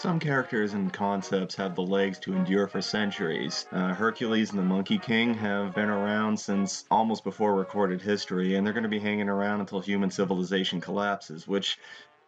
Some characters and concepts have the legs to endure for centuries. Uh, Hercules and the Monkey King have been around since almost before recorded history, and they're going to be hanging around until human civilization collapses, which,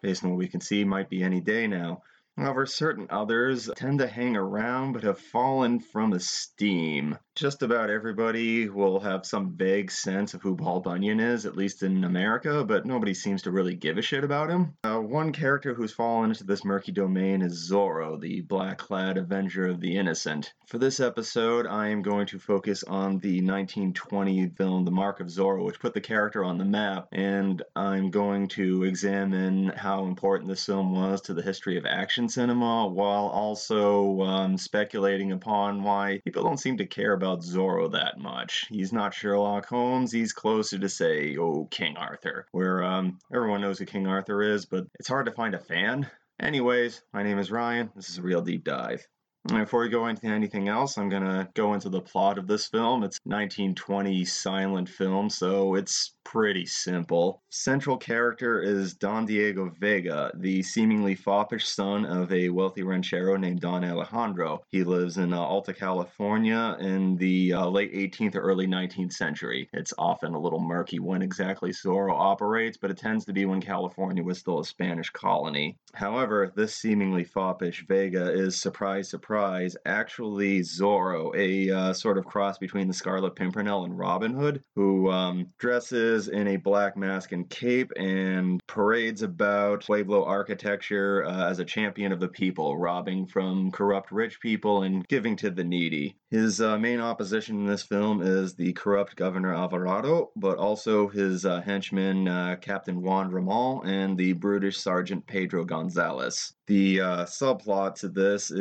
based on what we can see, might be any day now. However, certain others tend to hang around but have fallen from esteem. Just about everybody will have some vague sense of who Paul Bunyan is, at least in America, but nobody seems to really give a shit about him. Uh, one character who's fallen into this murky domain is Zorro, the black clad avenger of the innocent. For this episode, I am going to focus on the 1920 film The Mark of Zorro, which put the character on the map, and I'm going to examine how important this film was to the history of action cinema while also um, speculating upon why people don't seem to care about Zorro that much. He's not Sherlock Holmes. He's closer to say, oh, King Arthur, where um, everyone knows who King Arthur is, but it's hard to find a fan. Anyways, my name is Ryan. This is a real deep dive. Before we go into anything else, I'm going to go into the plot of this film. It's 1920 silent film, so it's pretty simple. Central character is Don Diego Vega, the seemingly foppish son of a wealthy ranchero named Don Alejandro. He lives in uh, Alta California in the uh, late 18th or early 19th century. It's often a little murky when exactly Zorro operates, but it tends to be when California was still a Spanish colony. However, this seemingly foppish Vega is surprise, surprise surprise, actually Zorro, a uh, sort of cross between the Scarlet Pimpernel and Robin Hood, who um, dresses in a black mask and cape and parades about Pueblo architecture uh, as a champion of the people, robbing from corrupt rich people and giving to the needy. His uh, main opposition in this film is the corrupt Governor Alvarado, but also his uh, henchman uh, Captain Juan Ramon and the brutish Sergeant Pedro Gonzalez. The uh, subplot to this uh,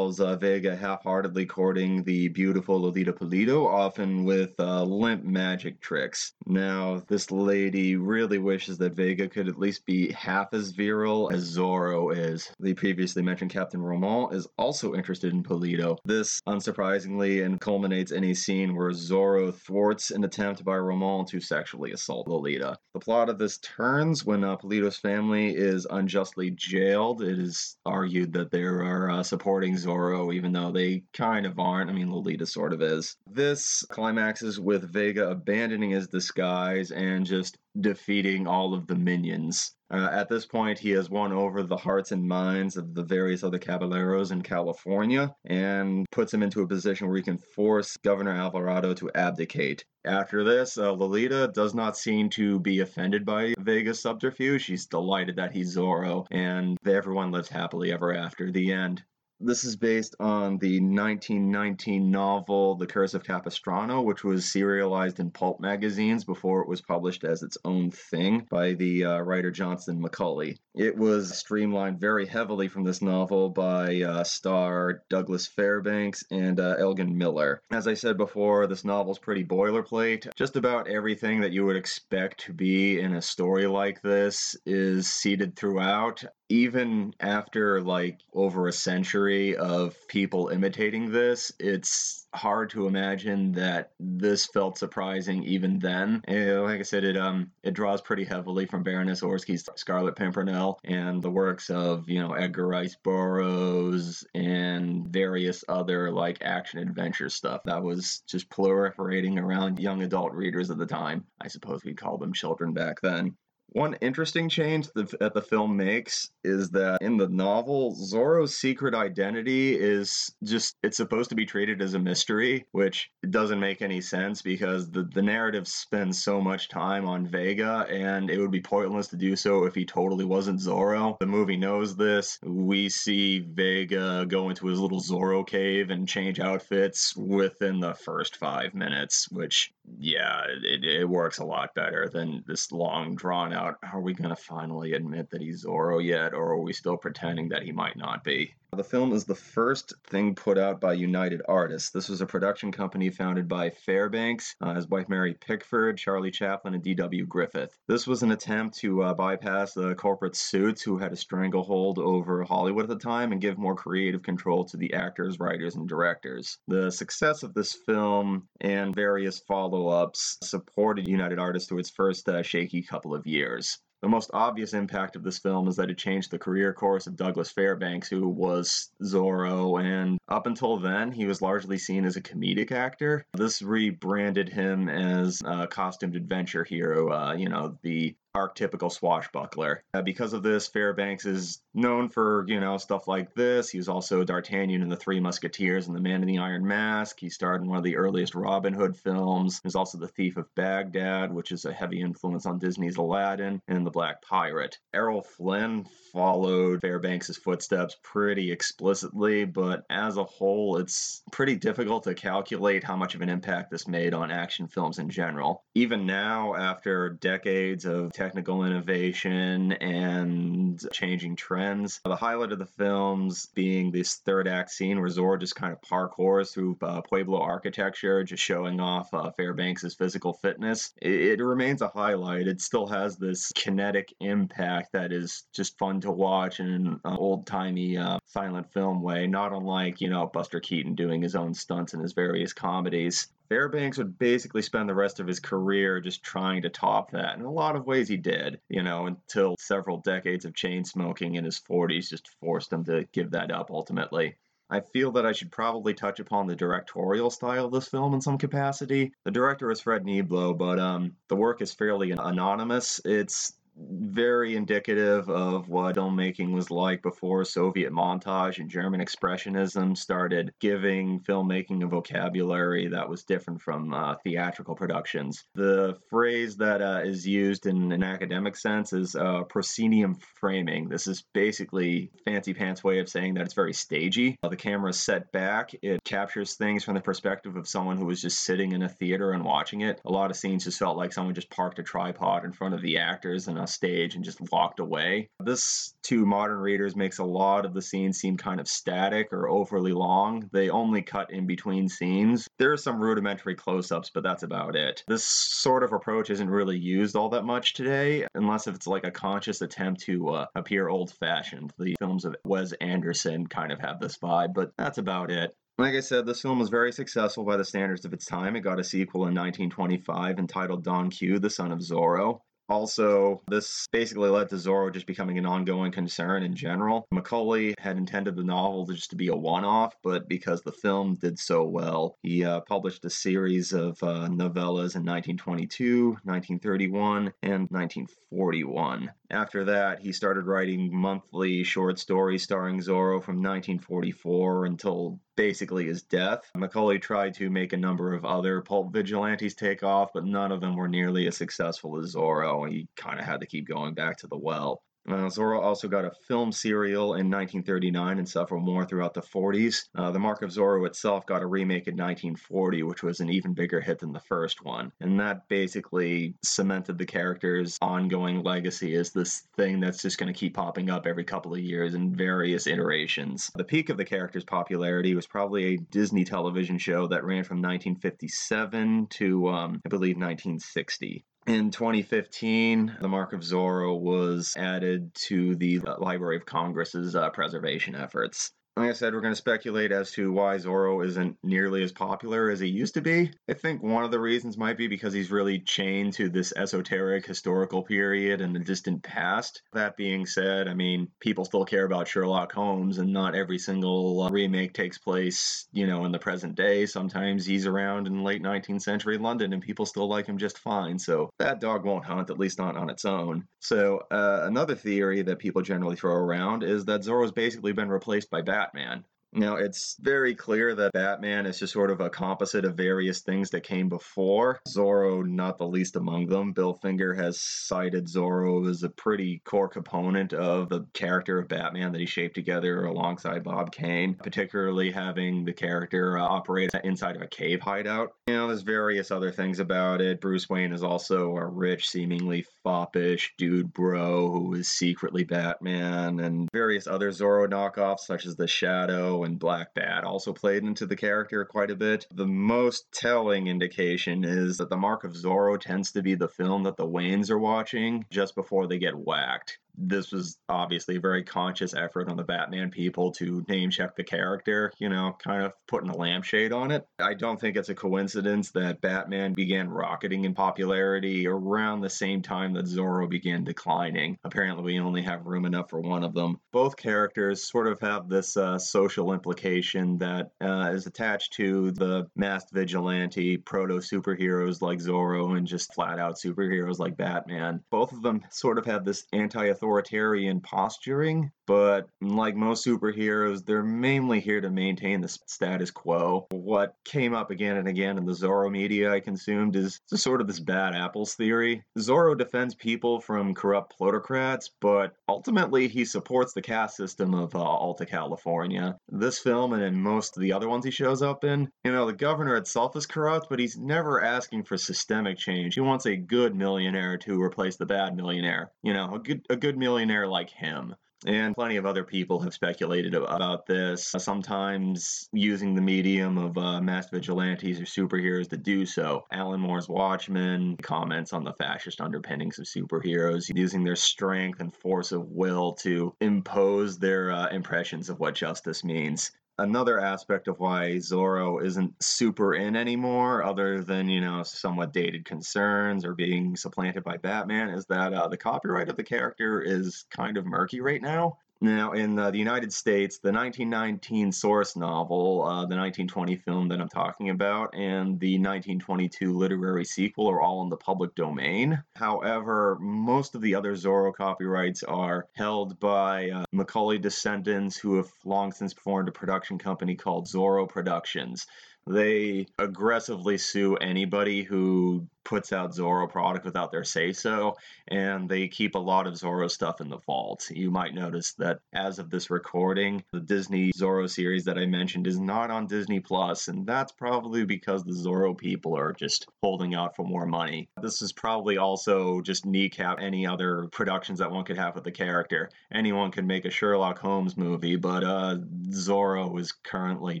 involves uh, Vega half-heartedly courting the beautiful Lolita Pulido, often with uh, limp magic tricks. Now, this lady really wishes that Vega could at least be half as virile as Zorro is. The previously mentioned Captain Ramon is also interested in Pulido. This, unsurprisingly, and culminates in a scene where Zorro thwarts an attempt by Ramon to sexually assault Lolita. The plot of this turns when uh, Pulido's family is unjustly jailed it is argued that they are uh, supporting Zorro, even though they kind of aren't. I mean, Lolita sort of is. This climaxes with Vega abandoning his disguise and just defeating all of the minions. Uh, at this point, he has won over the hearts and minds of the various other caballeros in California and puts him into a position where he can force Governor Alvarado to abdicate. After this, uh, Lolita does not seem to be offended by Vega's subterfuge. She's delighted that he's Zorro, and everyone lives happily ever after. The end. This is based on the 1919 novel The Curse of Capistrano, which was serialized in pulp magazines before it was published as its own thing by the uh, writer Johnston McCulley. It was streamlined very heavily from this novel by uh, star Douglas Fairbanks and uh, Elgin Miller. As I said before, this novel's pretty boilerplate. Just about everything that you would expect to be in a story like this is seated throughout even after like over a century of people imitating this, it's hard to imagine that this felt surprising even then. And like I said, it um it draws pretty heavily from Baroness Orczy's Scarlet Pimpernel and the works of you know Edgar Rice Burroughs and various other like action adventure stuff that was just proliferating around young adult readers at the time. I suppose we'd call them children back then. One interesting change that the film makes is that in the novel, Zorro's secret identity is just, it's supposed to be treated as a mystery, which doesn't make any sense because the, the narrative spends so much time on Vega and it would be pointless to do so if he totally wasn't Zorro. The movie knows this. We see Vega go into his little Zorro cave and change outfits within the first five minutes, which, yeah, it, it works a lot better than this long drawn out are we going to finally admit that he's Zorro yet, or are we still pretending that he might not be? The film is the first thing put out by United Artists. This was a production company founded by Fairbanks, uh, his wife Mary Pickford, Charlie Chaplin, and D.W. Griffith. This was an attempt to uh, bypass the corporate suits who had a stranglehold over Hollywood at the time and give more creative control to the actors, writers, and directors. The success of this film and various follow ups supported United Artists through its first uh, shaky couple of years. The most obvious impact of this film is that it changed the career course of Douglas Fairbanks, who was Zorro, and up until then, he was largely seen as a comedic actor. This rebranded him as a costumed adventure hero, uh, you know, the archetypical swashbuckler. Uh, because of this, Fairbanks is known for, you know, stuff like this. He was also D'Artagnan in The Three Musketeers and The Man in the Iron Mask. He starred in one of the earliest Robin Hood films. He was also The Thief of Baghdad, which is a heavy influence on Disney's Aladdin, and The Black Pirate. Errol Flynn followed Fairbanks' footsteps pretty explicitly, but as a whole, it's pretty difficult to calculate how much of an impact this made on action films in general. Even now, after decades of technical innovation and changing trends. The highlight of the films being this third act scene where Zorro just kind of parkours through uh, Pueblo architecture, just showing off uh, Fairbanks' physical fitness. It, it remains a highlight. It still has this kinetic impact that is just fun to watch in an uh, old timey uh, silent film way, not unlike, you know, Buster Keaton doing his own stunts in his various comedies. Fairbanks would basically spend the rest of his career just trying to top that. In a lot of ways, he did, you know, until several decades of chain smoking in his 40s just forced him to give that up ultimately. I feel that I should probably touch upon the directorial style of this film in some capacity. The director is Fred Niblo, but um, the work is fairly anonymous. It's very indicative of what filmmaking was like before Soviet montage and German expressionism started giving filmmaking a vocabulary that was different from uh, theatrical productions. The phrase that uh, is used in an academic sense is uh, proscenium framing. This is basically fancy pants way of saying that it's very stagey. Uh, the camera is set back. It captures things from the perspective of someone who was just sitting in a theater and watching it. A lot of scenes just felt like someone just parked a tripod in front of the actors and stage and just walked away. This, to modern readers, makes a lot of the scenes seem kind of static or overly long. They only cut in between scenes. There are some rudimentary close ups, but that's about it. This sort of approach isn't really used all that much today, unless if it's like a conscious attempt to uh, appear old fashioned. The films of Wes Anderson kind of have this vibe, but that's about it. Like I said, this film was very successful by the standards of its time. It got a sequel in 1925 entitled Don Q, the Son of Zorro. Also, this basically led to Zorro just becoming an ongoing concern in general. McCulley had intended the novel just to be a one-off, but because the film did so well, he uh, published a series of uh, novellas in 1922, 1931, and 1941. After that, he started writing monthly short stories starring Zorro from 1944 until basically his death. McCulley tried to make a number of other pulp vigilantes take off, but none of them were nearly as successful as Zorro. He kind of had to keep going back to the well. Uh, Zorro also got a film serial in 1939 and several more throughout the 40s. Uh, the Mark of Zorro itself got a remake in 1940, which was an even bigger hit than the first one. And that basically cemented the character's ongoing legacy as this thing that's just going to keep popping up every couple of years in various iterations. The peak of the character's popularity was probably a Disney television show that ran from 1957 to, um, I believe, 1960. In 2015, the Mark of Zorro was added to the Library of Congress's uh, preservation efforts. Like I said, we're going to speculate as to why Zorro isn't nearly as popular as he used to be. I think one of the reasons might be because he's really chained to this esoteric historical period and the distant past. That being said, I mean, people still care about Sherlock Holmes, and not every single uh, remake takes place, you know, in the present day. Sometimes he's around in late 19th century London, and people still like him just fine. So that dog won't hunt, at least not on its own. So uh, another theory that people generally throw around is that Zorro's basically been replaced by Batman. Batman. Now, it's very clear that Batman is just sort of a composite of various things that came before. Zorro, not the least among them. Bill Finger has cited Zorro as a pretty core component of the character of Batman that he shaped together alongside Bob Kane, particularly having the character uh, operate inside of a cave hideout. You know, there's various other things about it. Bruce Wayne is also a rich, seemingly foppish dude bro who is secretly Batman, and various other Zorro knockoffs, such as the Shadow and Black Bat also played into the character quite a bit. The most telling indication is that The Mark of Zorro tends to be the film that the Waynes are watching just before they get whacked. This was obviously a very conscious effort on the Batman people to name check the character, you know, kind of putting a lampshade on it. I don't think it's a coincidence that Batman began rocketing in popularity around the same time that Zorro began declining. Apparently, we only have room enough for one of them. Both characters sort of have this uh, social implication that uh, is attached to the masked vigilante proto superheroes like Zorro and just flat out superheroes like Batman. Both of them sort of have this anti authoritarian posturing, but like most superheroes, they're mainly here to maintain the status quo. What came up again and again in the Zorro media I consumed is sort of this bad apples theory. Zorro defends people from corrupt plutocrats, but ultimately he supports the caste system of uh, Alta California. This film and in most of the other ones he shows up in, you know, the governor itself is corrupt, but he's never asking for systemic change. He wants a good millionaire to replace the bad millionaire. You know, a good a good millionaire like him. And plenty of other people have speculated about this, sometimes using the medium of uh, mass vigilantes or superheroes to do so. Alan Moore's Watchmen comments on the fascist underpinnings of superheroes, using their strength and force of will to impose their uh, impressions of what justice means another aspect of why Zorro isn't super in anymore, other than, you know, somewhat dated concerns or being supplanted by Batman, is that uh, the copyright of the character is kind of murky right now. Now, in uh, the United States, the 1919 source novel, uh, the 1920 film that I'm talking about, and the 1922 literary sequel are all in the public domain. However, most of the other Zorro copyrights are held by uh, McCulley descendants who have long since formed a production company called Zorro Productions. They aggressively sue anybody who puts out Zorro product without their say so, and they keep a lot of Zorro stuff in the vault. You might notice that as of this recording, the Disney Zorro series that I mentioned is not on Disney Plus, and that's probably because the Zorro people are just holding out for more money. This is probably also just kneecap any other productions that one could have with the character. Anyone could make a Sherlock Holmes movie, but uh, Zorro is currently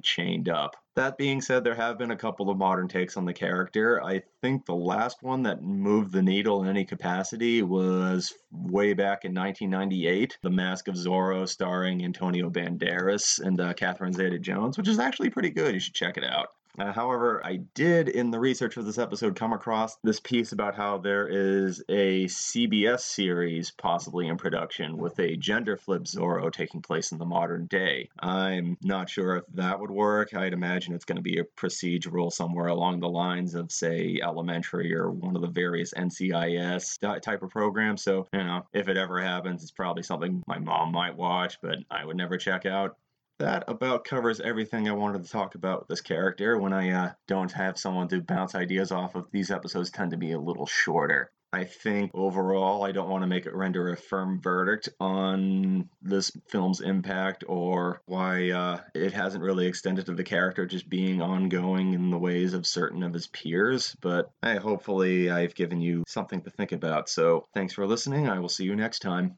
chained up. That being said, there have been a couple of modern takes on the character. I think the last one that moved the needle in any capacity was way back in 1998, The Mask of Zorro, starring Antonio Banderas and uh, Catherine Zeta Jones, which is actually pretty good. You should check it out. Uh, however, I did in the research for this episode come across this piece about how there is a CBS series possibly in production with a gender flip Zorro taking place in the modern day. I'm not sure if that would work. I'd imagine it's going to be a procedural somewhere along the lines of, say, Elementary or one of the various NCIS type of programs. So, you know, if it ever happens, it's probably something my mom might watch, but I would never check out that about covers everything I wanted to talk about with this character. When I uh, don't have someone to bounce ideas off of, these episodes tend to be a little shorter. I think overall, I don't want to make it render a firm verdict on this film's impact or why uh, it hasn't really extended to the character just being ongoing in the ways of certain of his peers. But hopefully, I've given you something to think about. So thanks for listening. I will see you next time.